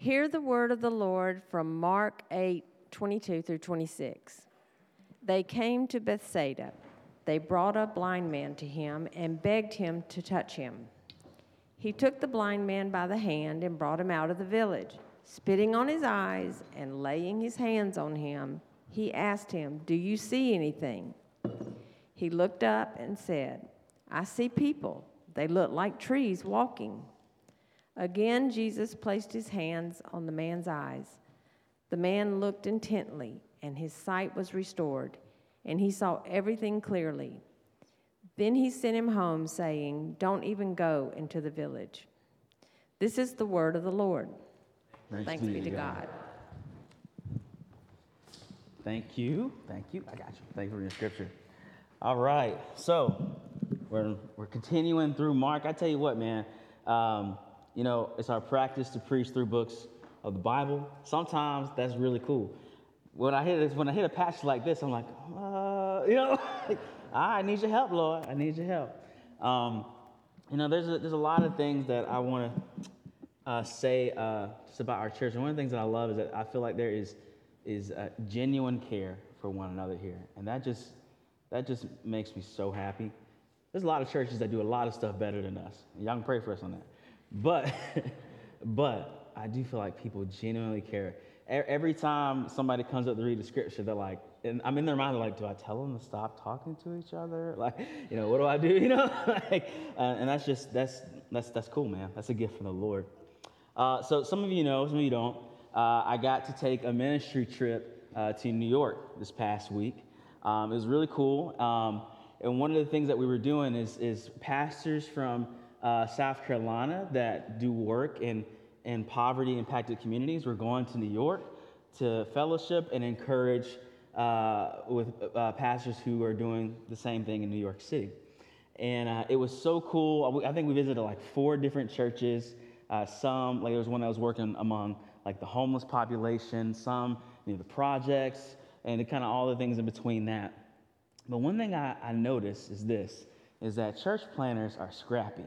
Hear the word of the Lord from Mark 8 22 through 26. They came to Bethsaida. They brought a blind man to him and begged him to touch him. He took the blind man by the hand and brought him out of the village. Spitting on his eyes and laying his hands on him, he asked him, Do you see anything? He looked up and said, I see people. They look like trees walking. Again, Jesus placed his hands on the man's eyes. The man looked intently, and his sight was restored, and he saw everything clearly. Then he sent him home, saying, Don't even go into the village. This is the word of the Lord. Thanks, Thanks be to God. God. Thank you. Thank you. I got you. Thank you for your scripture. All right. So we're, we're continuing through Mark. I tell you what, man, um, you know, it's our practice to preach through books of the Bible. Sometimes that's really cool. When I hit when I hit a passage like this, I'm like, uh, you know, I need your help, Lord. I need your help. Um, you know, there's a, there's a lot of things that I want to uh, say uh, just about our church. And one of the things that I love is that I feel like there is is genuine care for one another here, and that just that just makes me so happy. There's a lot of churches that do a lot of stuff better than us. Y'all can pray for us on that. But but I do feel like people genuinely care. Every time somebody comes up to read the scripture, they're like, and I'm in their mind, they're like, do I tell them to stop talking to each other? Like, you know, what do I do? You know, like, uh, and that's just that's that's that's cool, man. That's a gift from the Lord. Uh, so some of you know, some of you don't. Uh, I got to take a ministry trip uh, to New York this past week. Um, it was really cool. Um, and one of the things that we were doing is, is pastors from uh, South Carolina that do work in, in poverty impacted communities We're going to New York to fellowship and encourage uh, with uh, pastors who are doing the same thing in New York City. And uh, it was so cool. I think we visited like four different churches. Uh, some, like there was one that was working among like the homeless population, some, you know, the projects, and kind of all the things in between that. But one thing I, I noticed is this, is that church planters are scrappy.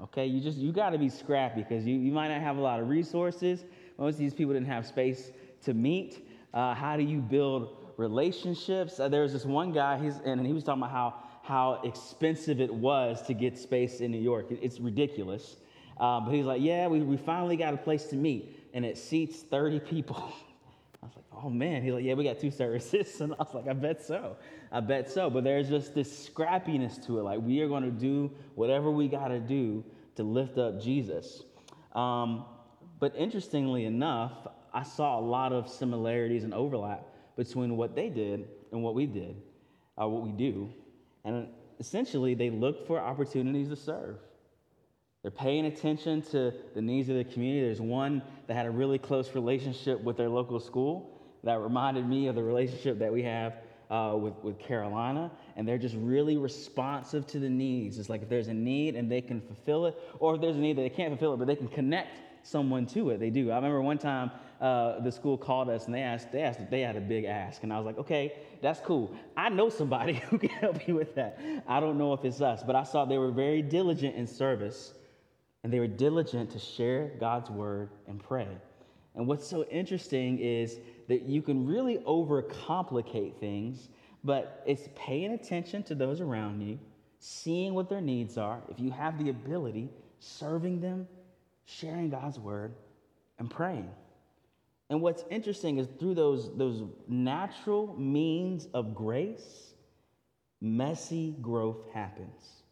Okay, you just, you gotta be scrappy because you, you might not have a lot of resources. Most of these people didn't have space to meet. Uh, how do you build relationships? Uh, there was this one guy, he's, and he was talking about how, how expensive it was to get space in New York. It, it's ridiculous. Uh, but he's like, yeah, we, we finally got a place to meet, and it seats 30 people. oh man, he's like, yeah, we got two services. And I was like, I bet so. I bet so. But there's just this scrappiness to it. Like, we are going to do whatever we got to do to lift up Jesus. Um, but interestingly enough, I saw a lot of similarities and overlap between what they did and what we did, or uh, what we do. And essentially, they look for opportunities to serve. They're paying attention to the needs of the community. There's one that had a really close relationship with their local school that reminded me of the relationship that we have uh, with, with Carolina, and they're just really responsive to the needs. It's like if there's a need and they can fulfill it, or if there's a need that they can't fulfill it, but they can connect someone to it. They do. I remember one time uh, the school called us and they asked, they asked if they had a big ask, and I was like, okay, that's cool. I know somebody who can help you with that. I don't know if it's us, but I saw they were very diligent in service, and they were diligent to share God's word and pray. And what's so interesting is that you can really overcomplicate things, but it's paying attention to those around you, seeing what their needs are. If you have the ability, serving them, sharing God's word, and praying. And what's interesting is through those, those natural means of grace, messy growth happens.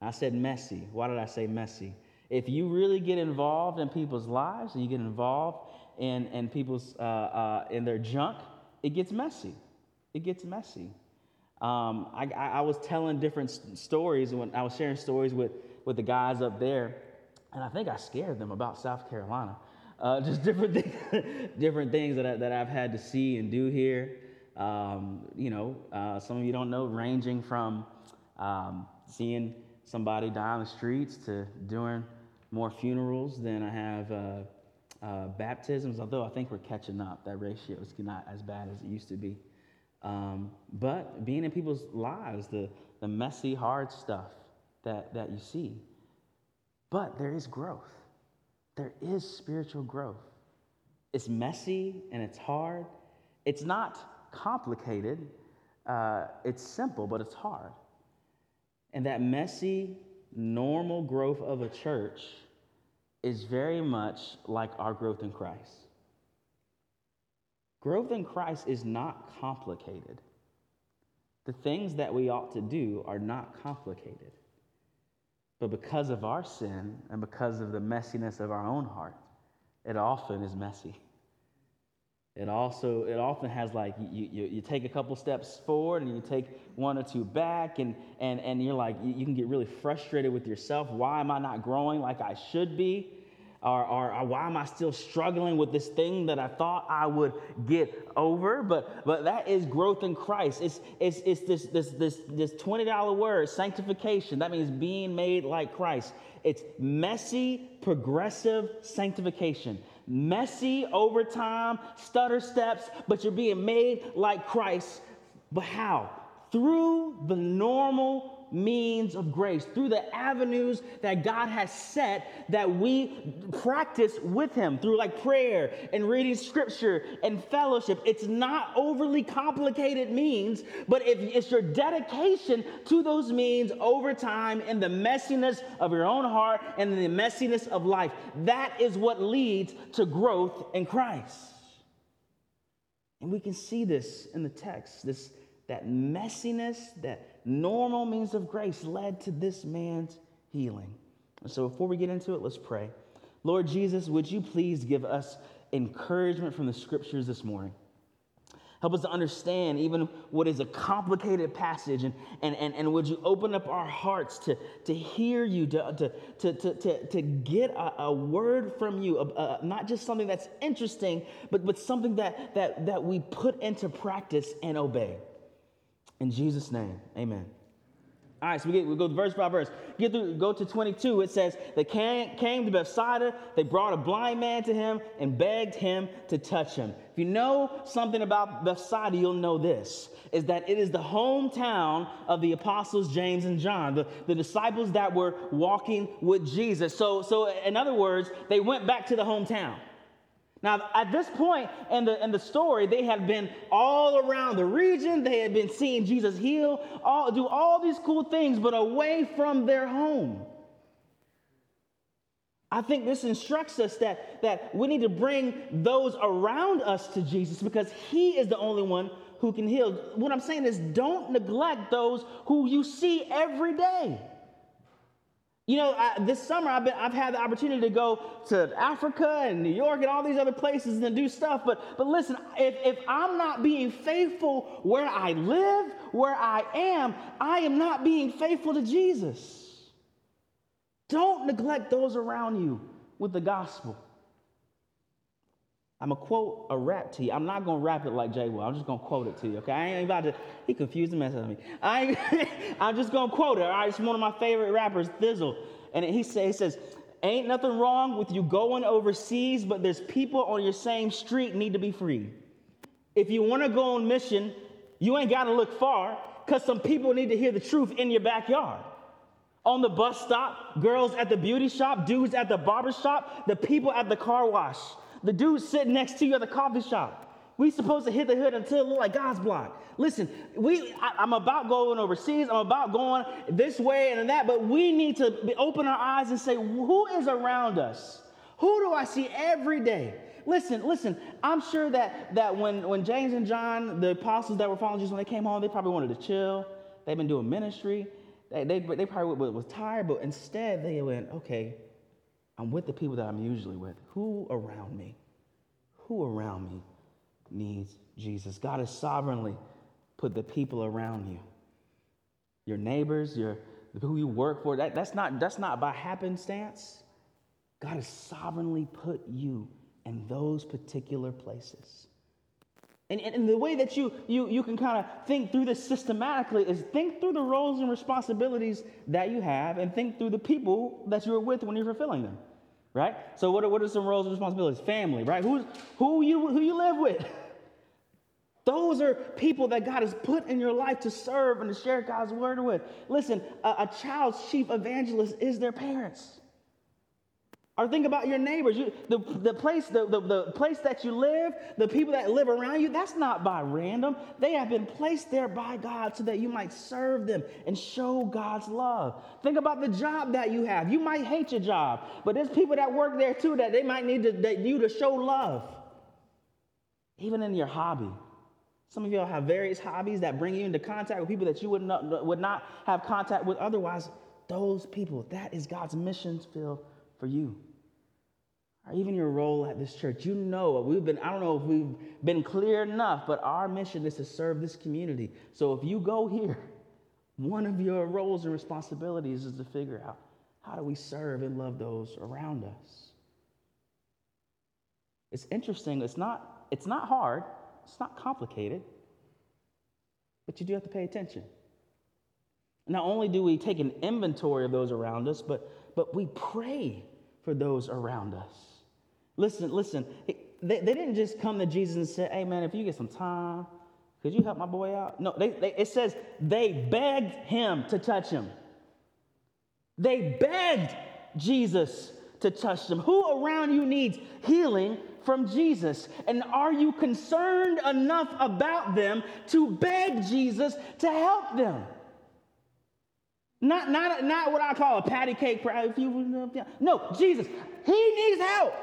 I said messy. Why did I say messy? If you really get involved in people's lives and you get involved in, in people's, uh, uh, in their junk, it gets messy. It gets messy. Um, I, I, was telling different stories when I was sharing stories with, with the guys up there, and I think I scared them about South Carolina. Uh, just different, things, different things that, I, that I've had to see and do here. Um, you know, uh, some of you don't know, ranging from um, seeing somebody die on the streets to doing more funerals than I have uh, uh, baptisms, although I think we're catching up. That ratio is not as bad as it used to be. Um, but being in people's lives, the, the messy, hard stuff that, that you see. But there is growth. There is spiritual growth. it's messy and it's hard. It's not complicated, uh, it's simple, but it's hard. And that messy, normal growth of a church is very much like our growth in Christ. Growth in Christ is not complicated. The things that we ought to do are not complicated. But because of our sin and because of the messiness of our own heart, it often is messy. It also it often has like you, you, you take a couple steps forward and you take one or two back and and and you're like you, can get really frustrated with yourself. Why am I not growing like I should be? Or, or, or, why am I still struggling with this thing that I thought I would get over? But, but that is growth in Christ. It's, it's, it's this, this, this, this $20 word, sanctification. That means being made like Christ. It's messy, progressive sanctification. Messy over time, stutter steps, but you're being made like Christ. But how? Through the normal means of grace, through the avenues that God has set that we practice with Him through like prayer and reading scripture and fellowship. It's not overly complicated means, but if it's your dedication to those means over time in the messiness of your own heart and the messiness of life, that is what leads to growth in Christ. And we can see this in the text, this that messiness, that normal means of grace led to this man's healing. So before we get into it, let's pray. Lord Jesus, would you please give us encouragement from the scriptures this morning? Help us to understand even what is a complicated passage. And, and, and, and would you open up our hearts to, to hear you, to, to, to, to, to, get a, a, word from you, a, a, not just something that's interesting, but, but something that, that, that we put into practice and obey. In Jesus' name, amen. All right, so we, get, we go verse by verse. Get through, go to 22. It says, They came, came to Bethsaida. They brought a blind man to him and begged him to touch him. If you know something about Bethsaida, you'll know this is that it is the hometown of the apostles James and John, the, the disciples that were walking with Jesus. So, so, in other words, they went back to the hometown. Now, at this point in the, in the story, they had been all around the region. They had been seeing Jesus heal, all, do all these cool things, but away from their home. I think this instructs us that, that we need to bring those around us to Jesus because he is the only one who can heal. What I'm saying is, don't neglect those who you see every day. You know, I, this summer I've, been, I've had the opportunity to go to Africa and New York and all these other places and do stuff. But, but listen, if, if I'm not being faithful where I live, where I am, I am not being faithful to Jesus. Don't neglect those around you with the gospel. I'm to quote a rap to you. I'm not to rap it like Jay will. I'm just to quote it to you, okay? I ain't about to, he confused the mess out of me. I I'm just to quote it, all right? It's one of my favorite rappers, Thi'sl. And he, say, he says, Ain't nothing wrong with you going overseas, but there's people on your same street need to be free. If you want to go on mission, you ain't got to look far because some people need to hear the truth in your backyard. On the bus stop, girls at the beauty shop, dudes at the barber shop, the people at the car wash the dude sitting next to you at the coffee shop. We supposed to hit the hood until it look like God's block. Listen, we I, am about going overseas. I'm about going this way and that, but we need to open our eyes and say, who is around us? Who do I see every day? Listen, listen. I'm sure that that when when James and John, the apostles that were following Jesus, when they came home, they probably wanted to chill. They've been doing ministry. They, they, they probably was tired, but instead they went, okay, I'm with the people that I'm usually with. Who around me? Who around me needs Jesus? God has sovereignly put the people around you. Your neighbors, your who you work for, that, that's, not, that's not by happenstance. God has sovereignly put you in those particular places. And, and, and, the way that you, you, you can kind of think through this systematically is think through the roles and responsibilities that you have and think through the people that you're with when you're fulfilling them. Right? So what are, what are some roles and responsibilities? Family, right? Who's, who, you, who you live with. Those are people that God has put in your life to serve and to share God's word with. Listen, a, a child's chief evangelist is their parents. Or think about your neighbors. You, the, the, place, the, the, the place that you live, the people that live around you, that's not by random. They have been placed there by God so that you might serve them and show God's love. Think about the job that you have. You might hate your job, but there's people that work there too that they might need to, that you to show love. Even in your hobby. Some of y'all have various hobbies that bring you into contact with people that you would not, would not have contact with otherwise. Those people, that is God's mission field for you. Or even your role at this church. You know, we've been, I don't know if we've been clear enough, but our mission is to serve this community. So if you go here, one of your roles and responsibilities is to figure out how do we serve and love those around us. It's interesting, it's not, it's not hard, it's not complicated, but you do have to pay attention. Not only do we take an inventory of those around us, but, but we pray for those around us. Listen, listen, they, they didn't just come to Jesus and say, hey man, if you get some time, could you help my boy out? No, they, they, it says they begged him to touch him. They begged Jesus to touch them. Who around you needs healing from Jesus? And are you concerned enough about them to beg Jesus to help them? Not, not, not what I call a patty cake. If you, no, Jesus, he needs help.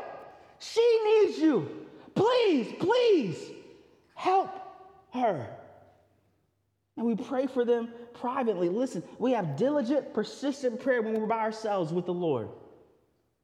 She needs you. Please, please help her. And we pray for them privately. Listen, we have diligent, persistent prayer when we're by ourselves with the Lord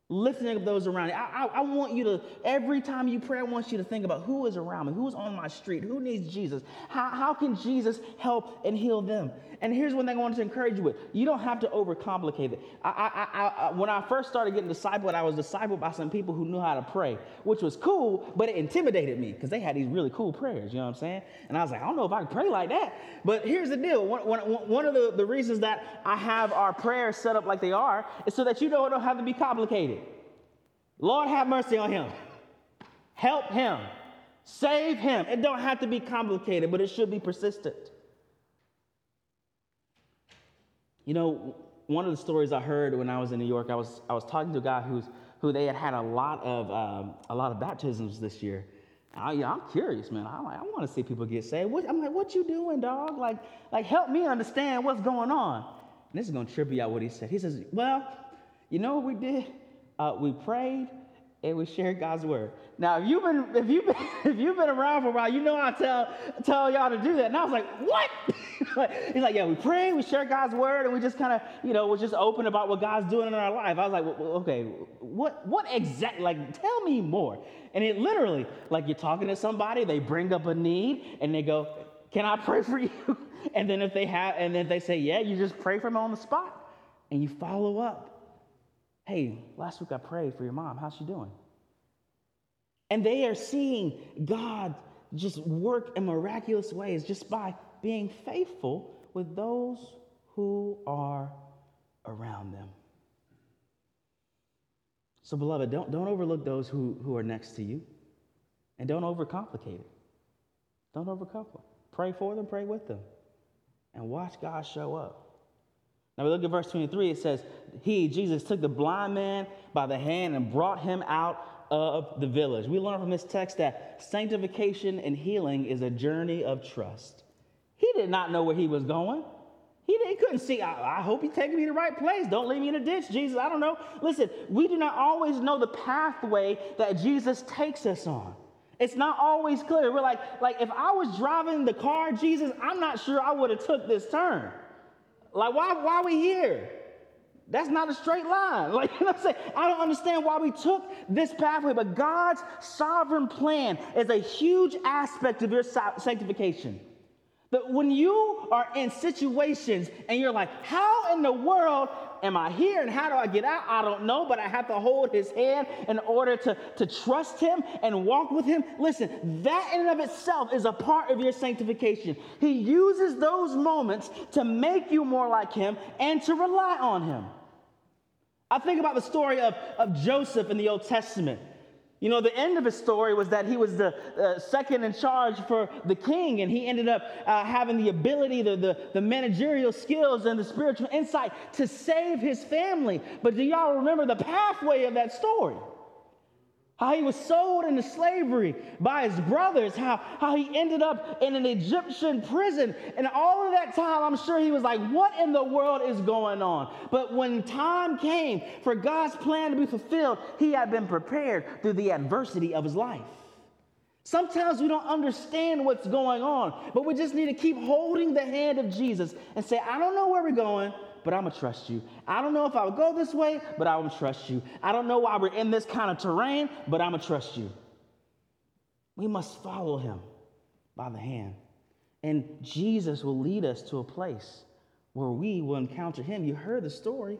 lifting up those around you. I, I, I, want you to, every time you pray, I want you to think about who is around me, who's on my street, who needs Jesus. How, how can Jesus help and heal them? And here's one thing I wanted to encourage you with you don't have to overcomplicate it. I, I, when I first started getting discipled, I was discipled by some people who knew how to pray, which was cool, but it intimidated me because they had these really cool prayers, you know what I'm saying? And I was like, I don't know if I can pray like that. But here's the deal one, one, one of the, the reasons that I have our prayers set up like they are is so that you don't, don't have to be complicated. Lord, have mercy on him. Help him. Save him. It don't have to be complicated, but it should be persistent. You know, one of the stories I heard when I was in New York, I was, I was talking to a guy who's, who they had had a lot of, um, a lot of baptisms this year. I, i'm curious, man. I, I want to see people get saved. What, I'm like, what you doing, dog? Like, like, help me understand what's going on. And this is going to trip you out what he said. He says, well, you know what we did? Uh, we prayed, and we shared God's word. Now, if you've been if you've been if you've been around for a while, you know I tell tell y'all to do that. And I was like, what? He's like, yeah, we pray, we share God's word, and we just kind of you know we're just open about what God's doing in our life. I was like, well, okay, what what exact like tell me more? And it literally like you're talking to somebody, they bring up a need, and they go, can I pray for you? And then if they have, and then they say, yeah, you just pray for them on the spot, and you follow up. Hey, last week I prayed for your mom. How's she doing? And they are seeing God just work in miraculous ways just by being faithful with those who are around them. So, beloved, don't, don't overlook those who, who are next to you. And don't overcomplicate it. Don't overcomplicate. Pray for them, pray with them. And watch God show up. Now we look at verse 23, it says, He, Jesus, took the blind man by the hand and brought him out of the village. We learn from this text that sanctification and healing is a journey of trust. He did not know where he was going. He, he couldn't see, I, I hope he's taking me to the right place. Don't leave me in a ditch, Jesus. I don't know. Listen, we do not always know the pathway that Jesus takes us on. It's not always clear. We're like, like if I was driving the car, Jesus, I'm not sure I would have took this turn. Like, why, why are we here? That's not a straight line. Like, you know I'm saying? I don't understand why we took this pathway, but God's sovereign plan is a huge aspect of your sanctification. That when you are in situations and you're like, how in the world am I here and how do I get out? I don't know, but I have to hold his hand in order to, to trust him and walk with him. Listen, that in and of itself is a part of your sanctification. He uses those moments to make you more like him and to rely on him. I think about the story of, of Joseph in the Old Testament. You know, the end of his story was that he was the uh, second in charge for the king, and he ended up uh, having the ability, the, the, the managerial skills, and the spiritual insight to save his family. But do y'all remember the pathway of that story? How he was sold into slavery by his brothers, how, how he ended up in an Egyptian prison. And all of that time, I'm sure he was like, What in the world is going on? But when time came for God's plan to be fulfilled, he had been prepared through the adversity of his life. Sometimes we don't understand what's going on, but we just need to keep holding the hand of Jesus and say, I don't know where we're going, but I'm gonna trust you. I don't know if I would go this way, but I will trust you. I don't know why we're in this kind of terrain, but I'm gonna trust you. We must follow him by the hand. And Jesus will lead us to a place where we will encounter him. You heard the story.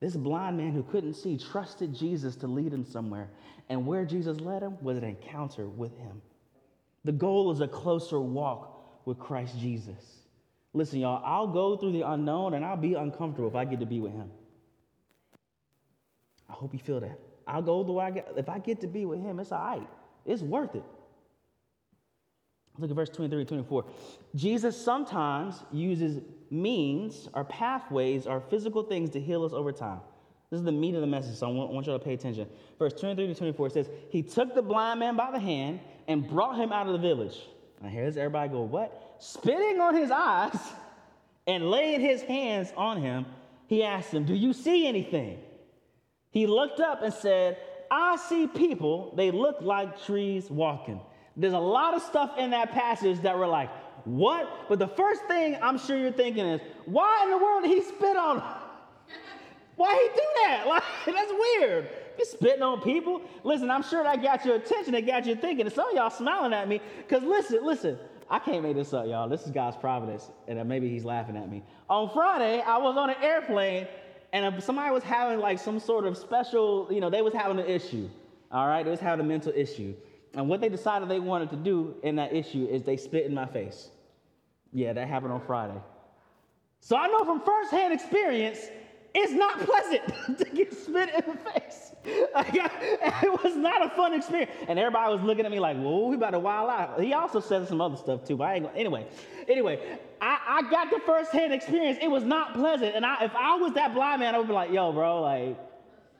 This blind man who couldn't see trusted Jesus to lead him somewhere. And where Jesus led him was an encounter with him. The goal is a closer walk with Christ Jesus. Listen, y'all, I'll go through the unknown and I'll be uncomfortable if I get to be with him. I hope you feel that. I'll go the way I get. If I get to be with him, it's all right. It's worth it. Look at verse 23 and 24. Jesus sometimes uses means or pathways or physical things to heal us over time. This is the meat of the message, so I want, want you to pay attention. Verse 23 to 24 says, He took the blind man by the hand and brought him out of the village. Now, here's everybody go, What? Spitting on his eyes and laying his hands on him, he asked him, Do you see anything? He looked up and said, I see people, they look like trees walking. There's a lot of stuff in that passage that we're like, what? But the first thing I'm sure you're thinking is, why in the world did he spit on? Why he do that? Like, that's weird. You spitting on people? Listen, I'm sure that got your attention. It got you thinking. And some of y'all smiling at me. Because listen, listen, I can't make this up, y'all. This is God's providence, and maybe He's laughing at me. On Friday, I was on an airplane, and somebody was having like some sort of special, you know, they was having an issue. All right, they was having a mental issue, and what they decided they wanted to do in that issue is they spit in my face. Yeah, that happened on Friday. So I know from firsthand experience, it's not pleasant to get spit in the face. it was not a fun experience. And everybody was looking at me like, whoa, we about to wild out. He also said some other stuff too, but I ain't gonna, anyway. Anyway, I, I got the first-hand experience. It was not pleasant. And I, if I was that blind man, I would be like, yo, bro, like,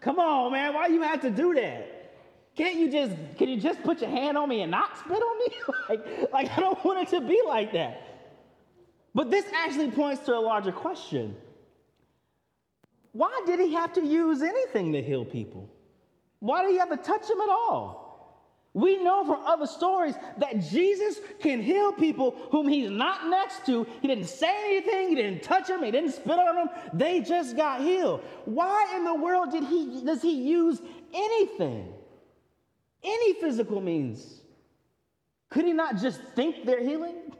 come on, man, why you have to do that? Can't you just, can you just put your hand on me and not spit on me? like, like, I don't want it to be like that. But this actually points to a larger question. Why did he have to use anything to heal people? Why did he have to touch them at all? We know from other stories that Jesus can heal people whom he's not next to. He didn't say anything, he didn't touch them, he didn't spit on them. They just got healed. Why in the world did he does he use anything? Any physical means? Could he not just think they're healing?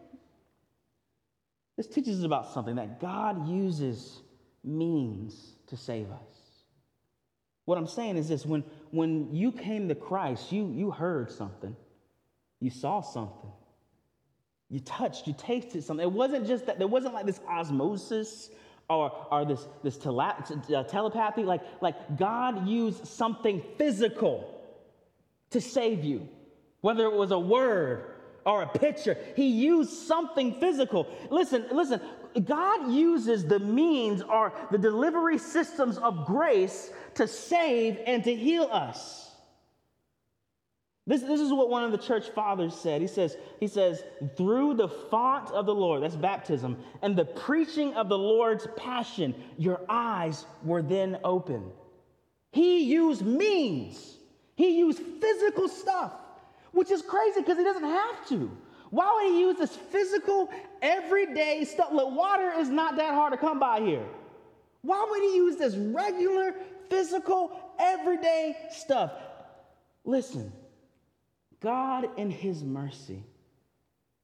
This teaches us about something that God uses means to save us. What I'm saying is this when, when you came to Christ, you, you heard something, you saw something, you touched, you tasted something. It wasn't just that, there wasn't like this osmosis or, or this, this tele- uh, telepathy. Like, like God used something physical to save you, whether it was a word or a picture. He used something physical. Listen, listen, God uses the means or the delivery systems of grace to save and to heal us. This, this is what one of the church fathers said. He says, he says, through the font of the Lord, that's baptism, and the preaching of the Lord's passion, your eyes were then open. He used means. He used physical stuff, which is crazy because he doesn't have to. Why would he use this physical, everyday stuff? Look, water is not that hard to come by here. Why would he use this regular, physical, everyday stuff? Listen, God, in his mercy,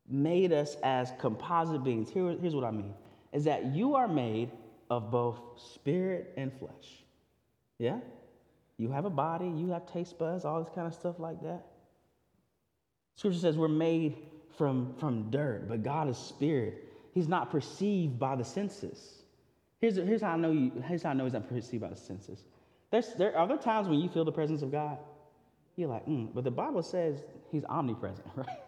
made us as composite beings. Here, here's what I mean is that you are made of both spirit and flesh. Yeah? You have a body, you have taste buds, all this kind of stuff like that. Scripture says we're made from, from dirt, but God is spirit. He's not perceived by the senses. Here's, here's, how, I know you, here's how I know he's not perceived by the senses. There's, there, are there times when you feel the presence of God? You're like, mm, but the Bible says he's omnipresent, right?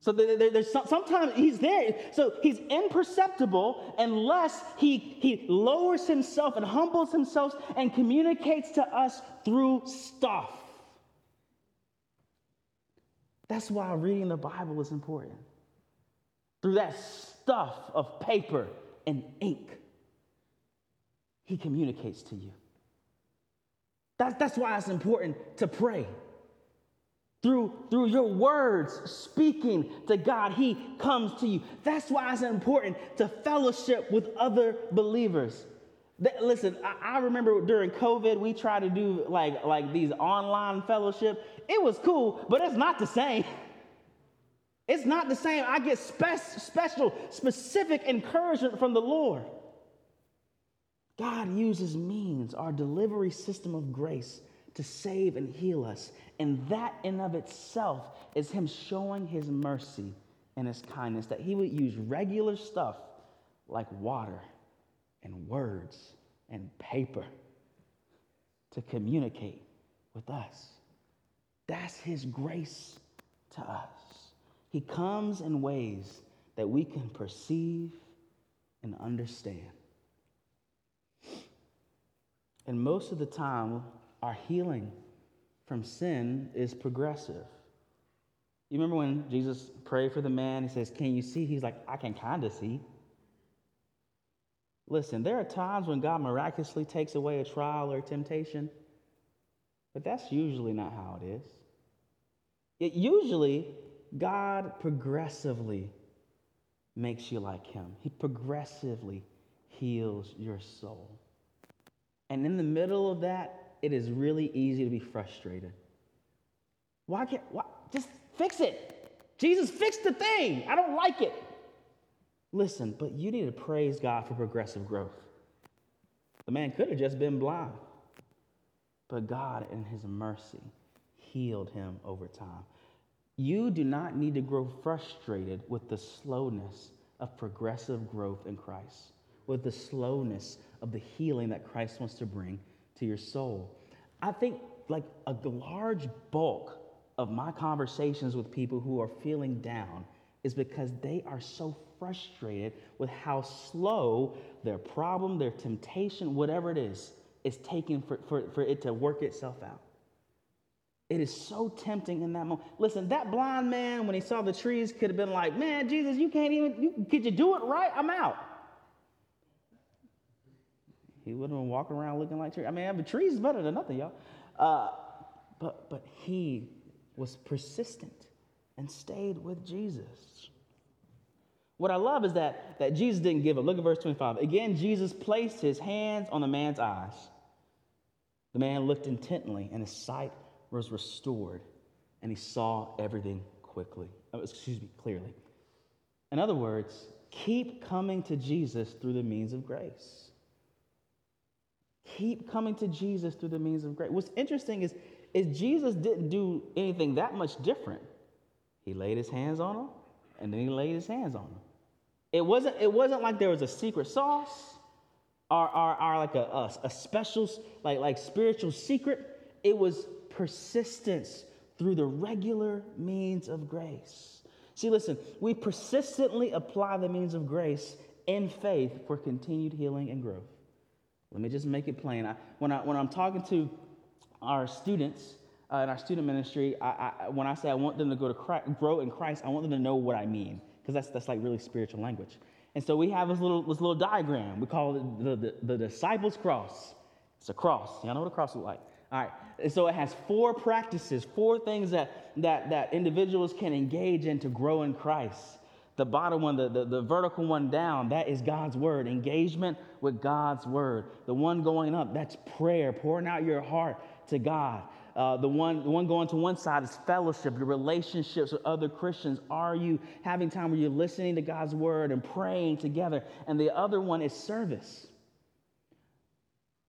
So there, there's sometimes he's there. So he's imperceptible unless he, he lowers himself and humbles himself and communicates to us through stuff. That's why reading the Bible is important. Through that stuff of paper and ink, he communicates to you. That's, that's why it's important to pray. Through, through your words speaking to God, He comes to you. That's why it's important to fellowship with other believers. That, listen, I, I, remember during COVID, we tried to do like, like these online fellowship. It was cool, but it's not the same. It's not the same. I get spe- special, specific encouragement from the Lord. God uses means, our delivery system of grace, to save and heal us. And that in of itself is Him showing His mercy and His kindness, that He would use regular stuff like water and words and paper to communicate with us. That's His grace to us. He comes in ways that we can perceive and understand. And most of the time, our healing from sin is progressive. You remember when Jesus prayed for the man? He says, Can you see? He's like, I can kind of see. Listen, there are times when God miraculously takes away a trial or a temptation, but that's usually not how it is. It usually, God progressively makes you like Him, He progressively heals your soul. And in the middle of that, it is really easy to be frustrated. Why can't, why, just fix it. Jesus fixed the thing. I don't like it. Listen, but you need to praise God for progressive growth. The man could have just been blind, but God, in his mercy, healed him over time. You do not need to grow frustrated with the slowness of progressive growth in Christ, with the slowness of the healing that Christ wants to bring to your soul. I think, like, a large bulk of my conversations with people who are feeling down is because they are so frustrated with how slow their problem, their temptation, whatever it is, is taking for, for, for it to work itself out. It is so tempting in that moment. Listen, that blind man, when he saw the trees, could have been like, Man, Jesus, you can't even, you, could you do it right? I'm out. He wouldn't have been walking around looking like trees. I mean, the trees better than nothing, y'all. Uh, but, but he was persistent and stayed with Jesus. What I love is that, that Jesus didn't give up. Look at verse 25. Again, Jesus placed his hands on the man's eyes. The man looked intently, and his sight was restored, and he saw everything quickly. Oh, excuse me, clearly. In other words, keep coming to Jesus through the means of grace. Keep coming to Jesus through the means of grace. What's interesting is, is Jesus didn't do anything that much different. He laid his hands on him, and then he laid his hands on him. It wasn't, it wasn't like there was a secret sauce or, or, or like a, a, a special, like, like spiritual secret. It was persistence through the regular means of grace. See, listen, we persistently apply the means of grace in faith for continued healing and growth. Let me just make it plain. I, when, I, when I'm talking to our students uh, in our student ministry, I, I, when I say I want them to go to Christ, grow in Christ, I want them to know what I mean because that's, that's like really spiritual language. And so we have this little, this little diagram. We call it the, the, the disciples' cross. It's a cross. Y'all know what a cross looks like. All right. And so it has four practices, four things that, that, that individuals can engage in to grow in Christ. The bottom one, the, the, the vertical one down, that is God's word, engagement with God's word. The one going up, that's prayer, pouring out your heart to God. Uh, the, one, the one going to one side is fellowship, your relationships with other Christians. Are you having time where you're listening to God's word and praying together? And the other one is service.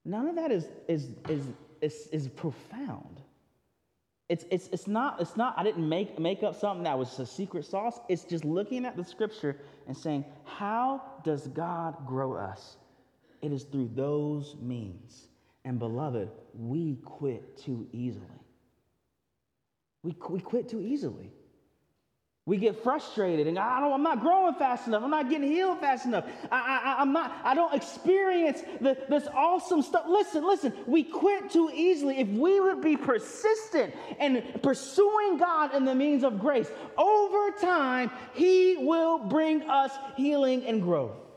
None of that is, is, is, is, is profound. It's, it's, it's, not, it's not, I didn't make, make up something that was a secret sauce. It's just looking at the scripture and saying, how does God grow us? It is through those means. And beloved, we quit too easily. We, we quit too easily. We get frustrated and I don't, I'm not growing fast enough. I'm not getting healed fast enough. I, I, am not, I don't experience the, this awesome stuff. Listen, listen, we quit too easily. If we would be persistent in pursuing God in the means of grace, over time, He will bring us healing and growth.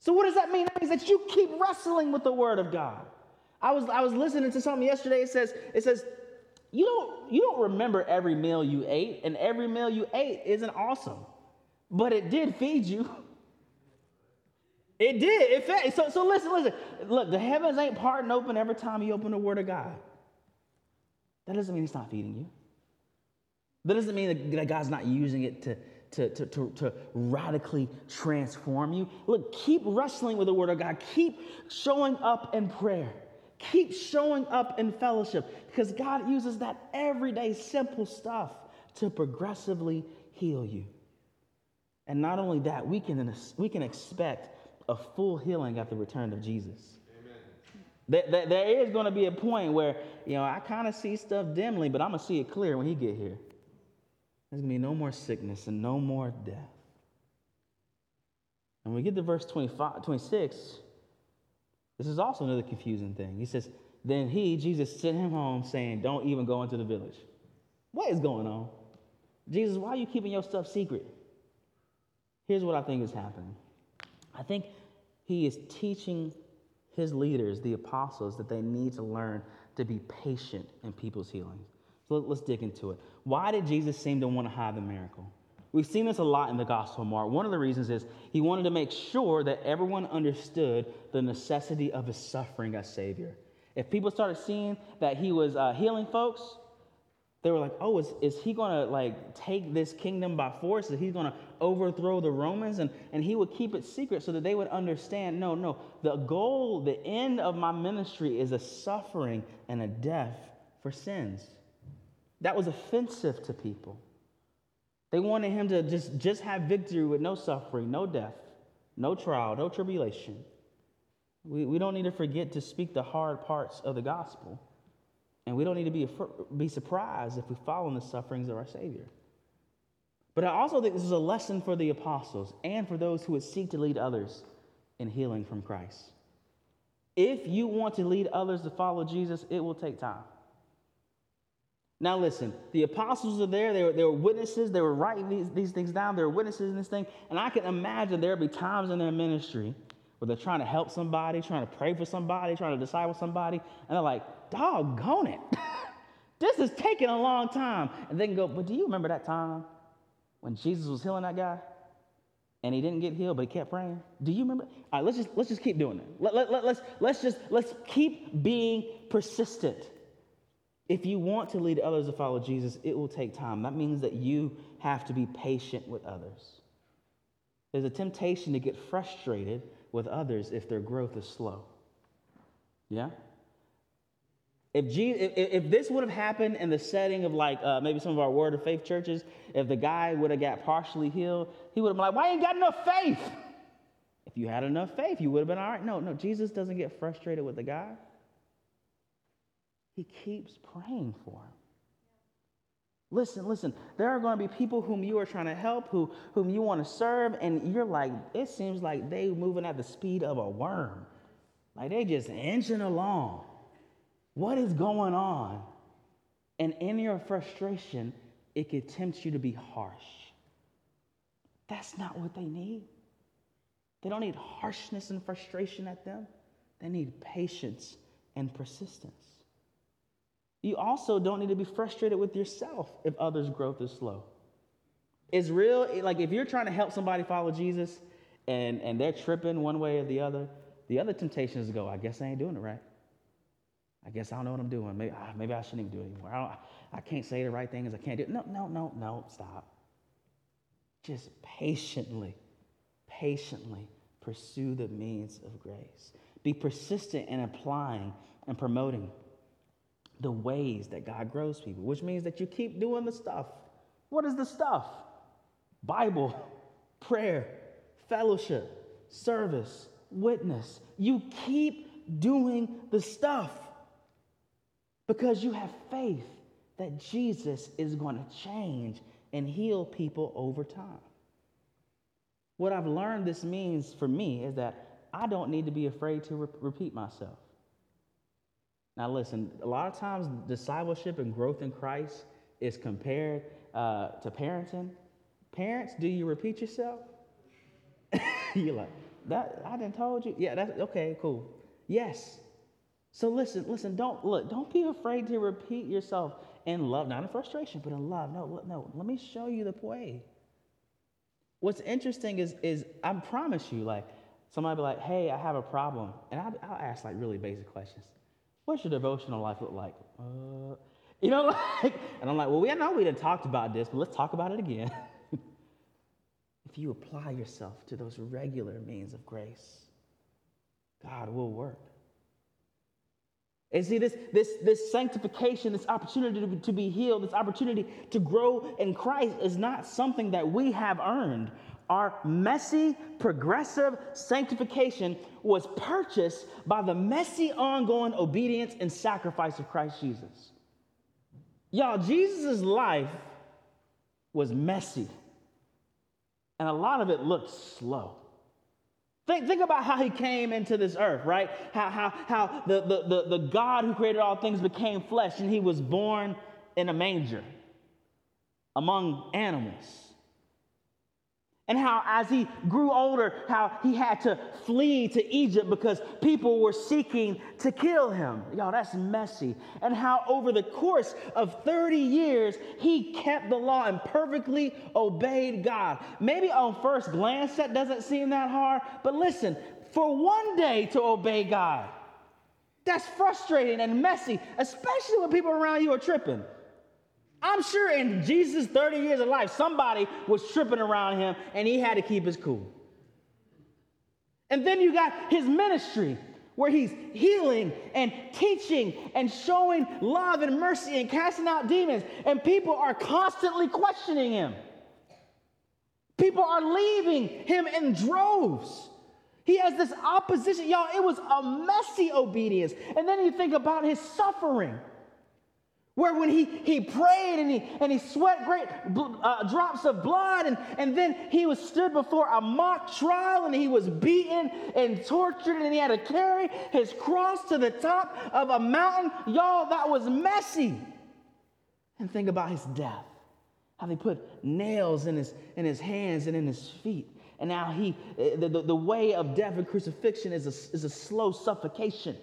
So, what does that mean? That means that you keep wrestling with the Word of God. I was, I was listening to something yesterday. It says, it says, you don't, you don't remember every meal you ate, and every meal you ate isn't awesome, but it did feed you. It did. It fed. So, so listen, listen. Look, the heavens ain't parting open every time you open the Word of God. That doesn't mean He's not feeding you. That doesn't mean that God's not using it to, to, to, to, to radically transform you. Look, keep wrestling with the Word of God. Keep showing up in prayer. Keep showing up in fellowship because God uses that everyday simple stuff to progressively heal you. And not only that, we can, we can expect a full healing at the return of Jesus. There, there is going to be a point where, you know, I kind of see stuff dimly, but I'm going to see it clear when he get here. There's going to be no more sickness and no more death. And we get to verse 25, 26, this is also another confusing thing. He says, Then he, Jesus, sent him home saying, Don't even go into the village. What is going on? Jesus, why are you keeping your stuff secret? Here's what I think is happening I think he is teaching his leaders, the apostles, that they need to learn to be patient in people's healing. So let's dig into it. Why did Jesus seem to want to hide the miracle? We've seen this a lot in the Gospel of Mark. One of the reasons is he wanted to make sure that everyone understood the necessity of his suffering as Savior. If people started seeing that he was uh, healing folks, they were like, oh, is, is he going to like take this kingdom by force? Is he going to overthrow the Romans? And, and he would keep it secret so that they would understand, no, no, the goal, the end of my ministry is a suffering and a death for sins. That was offensive to people. They wanted him to just, just have victory with no suffering, no death, no trial, no tribulation. We, we don't need to forget to speak the hard parts of the gospel. And we don't need to be, be surprised if we follow in the sufferings of our Savior. But I also think this is a lesson for the apostles and for those who would seek to lead others in healing from Christ. If you want to lead others to follow Jesus, it will take time. Now, listen, the apostles are there. They were, they were witnesses. They were writing these, these things down. They were witnesses in this thing. And I can imagine there'll be times in their ministry where they're trying to help somebody, trying to pray for somebody, trying to disciple somebody. And they're like, doggone it. this is taking a long time. And they can go, but do you remember that time when Jesus was healing that guy? And he didn't get healed, but he kept praying. Do you remember? All right, let's just, let's just keep doing it. Let, let, let, let's, let's just, let's keep being persistent. If you want to lead others to follow Jesus, it will take time. That means that you have to be patient with others. There's a temptation to get frustrated with others if their growth is slow. Yeah? If, Jesus, if, if this would have happened in the setting of like uh, maybe some of our Word of Faith churches, if the guy would have got partially healed, he would have been like, Why ain't got enough faith? If you had enough faith, you would have been all right. No, no, Jesus doesn't get frustrated with the guy. He keeps praying for him. Listen, listen, there are going to be people whom you are trying to help, who, whom you want to serve, and you're like, it seems like they moving at the speed of a worm. Like they just inching along. What is going on? And in your frustration, it could tempt you to be harsh. That's not what they need. They don't need harshness and frustration at them. They need patience and persistence. You also don't need to be frustrated with yourself if others' growth is slow. It's real, like if you're trying to help somebody follow Jesus and, and they're tripping one way or the other, the other temptation is to go, I guess I ain't doing it right. I guess I don't know what I'm doing. Maybe, ah, maybe I shouldn't even do it anymore. I, I can't say the right things. I can't do it. No, no, no, no, stop. Just patiently, patiently pursue the means of grace. Be persistent in applying and promoting the ways that God grows people, which means that you keep doing the stuff. What is the stuff? Bible, prayer, fellowship, service, witness. You keep doing the stuff because you have faith that Jesus is going to change and heal people over time. What I've learned this means for me is that I don't need to be afraid to re- repeat myself. Now, listen, a lot of times discipleship and growth in Christ is compared uh, to parenting. Parents, do you repeat yourself? You're like, that I didn't told you. Yeah, that's okay, cool. Yes. So listen, listen, don't look, don't be afraid to repeat yourself in love, not in frustration, but in love. No, no, let me show you the way. What's interesting is, is I promise you, like, somebody be like, hey, I have a problem. And I'll, I'll ask like really basic questions. What's your devotional life look like? Uh, you know, like, and I'm like, well, we I know we done talked about this, but let's talk about it again. if you apply yourself to those regular means of grace, God will work. And see, this, this, this sanctification, this opportunity to be, to be healed, this opportunity to grow in Christ is not something that we have earned. Our messy, progressive sanctification was purchased by the messy, ongoing obedience and sacrifice of Christ Jesus. Y'all, Jesus' life was messy, and a lot of it looked slow. Think, think about how he came into this earth, right? How, how, how the, the, the, the God who created all things became flesh and he was born in a manger among animals. And how, as he grew older, how he had to flee to Egypt because people were seeking to kill him. Y'all, that's messy. And how, over the course of 30 years, he kept the law and perfectly obeyed God. Maybe on first glance, that doesn't seem that hard, but listen, for one day to obey God, that's frustrating and messy, especially when people around you are tripping. I'm sure in Jesus' 30 years of life, somebody was tripping around him and he had to keep his cool. And then you got his ministry where he's healing and teaching and showing love and mercy and casting out demons, and people are constantly questioning him. People are leaving him in droves. He has this opposition. Y'all, it was a messy obedience. And then you think about his suffering where when he, he prayed and he, and he sweat great uh, drops of blood and, and then he was stood before a mock trial and he was beaten and tortured and he had to carry his cross to the top of a mountain. Y'all that was messy. And think about his death how they put nails in his, in his hands and in his feet. And now he the, the, the way of death and crucifixion is a, is a slow suffocation.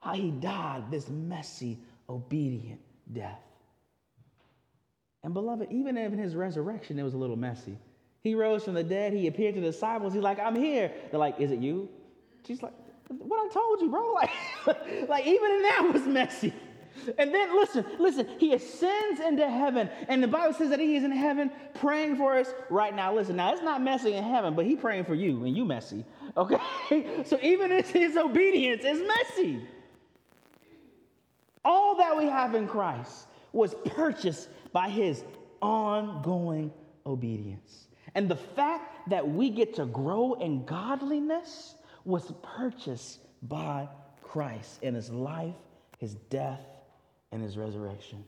How he died this messy obedient death. And beloved, even in his resurrection, it was a little messy. He rose from the dead. He appeared to the disciples. He's like, I'm here. They're like, Is it you? She's like, What I told you, bro. Like, like even in that was messy. And then listen, listen, he ascends into heaven, and the Bible says that he is in heaven praying for us right now. Listen, now it's not messy in heaven, but he praying for you, and you messy. Okay? So even his obedience is messy. All that we have in Christ was purchased by his ongoing obedience. And the fact that we get to grow in godliness was purchased by Christ in his life, his death, and his resurrection.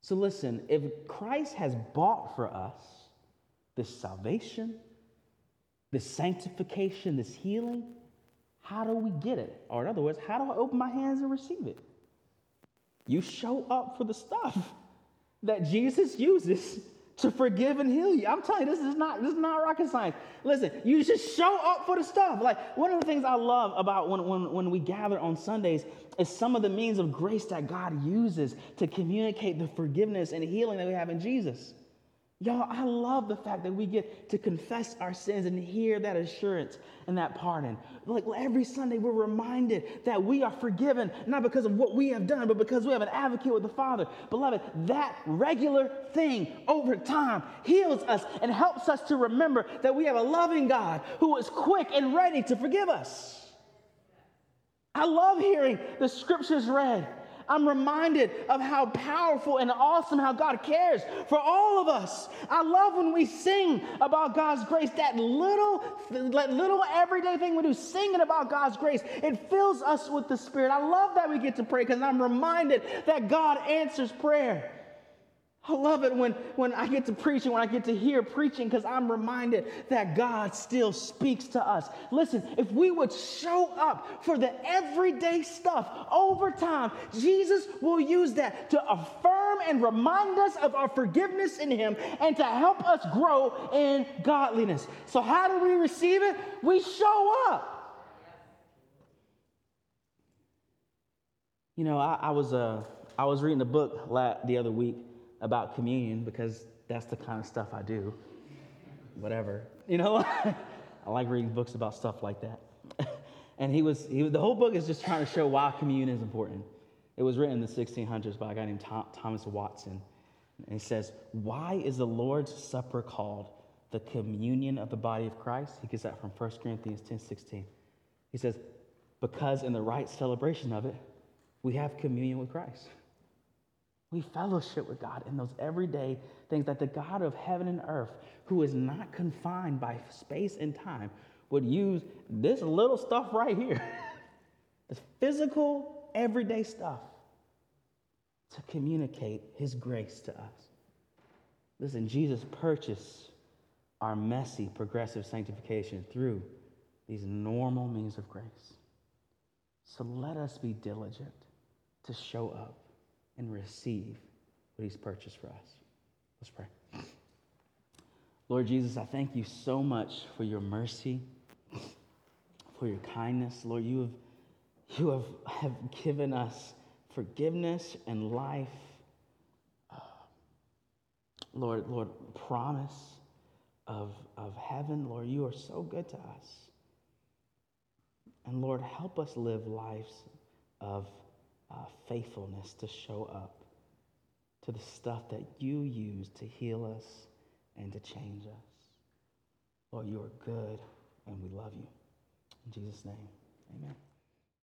So listen, if Christ has bought for us this salvation, this sanctification, this healing, how do we get it? Or in other words, how do I open my hands and receive it? You show up for the stuff that Jesus uses to forgive and heal you. I'm telling you, this is not this is not rocket science. Listen, you just show up for the stuff. Like one of the things I love about when, when, when we gather on Sundays is some of the means of grace that God uses to communicate the forgiveness and healing that we have in Jesus. Y'all, I love the fact that we get to confess our sins and hear that assurance and that pardon. Like every Sunday, we're reminded that we are forgiven, not because of what we have done, but because we have an advocate with the Father. Beloved, that regular thing over time heals us and helps us to remember that we have a loving God who is quick and ready to forgive us. I love hearing the scriptures read I'm reminded of how powerful and awesome how God cares for all of us. I love when we sing about God's grace, that little, that little everyday thing we do, singing about God's grace. It fills us with the Spirit. I love that we get to pray because I'm reminded that God answers prayer. I love it when, when I get to preach and when I get to hear preaching because I'm reminded that God still speaks to us. Listen, if we would show up for the everyday stuff over time, Jesus will use that to affirm and remind us of our forgiveness in Him and to help us grow in godliness. So, how do we receive it? We show up. You know, I, I was, uh, I was reading a book la- the other week about communion because that's the kind of stuff I do. Whatever. You know, I like reading books about stuff like that. and he was, he, the whole book is just trying to show why communion is important. It was written in the 1600s by a guy named Tom, Thomas Watson. And he says, Why is the Lord's Supper called the communion of the body of Christ? He gets that from 1 Corinthians 10 16. He says, Because in the right celebration of it, we have communion with Christ. We fellowship with God in those everyday things that the God of heaven and earth, who is not confined by space and time, would use this little stuff right here, this physical, everyday stuff, to communicate his grace to us. Listen, Jesus purchased our messy, progressive sanctification through these normal means of grace. So let us be diligent to show up and receive what he's purchased for us. Let's pray. Lord Jesus, I thank you so much for your mercy, for your kindness. Lord, you have, you have, have given us forgiveness and life. Uh, Lord, Lord, promise of, of heaven. Lord, you are so good to us. And Lord, help us live lives of uh, faithfulness to show up to the stuff that you use to heal us and to change us. Lord, you are good and we love you. In Jesus' name, amen.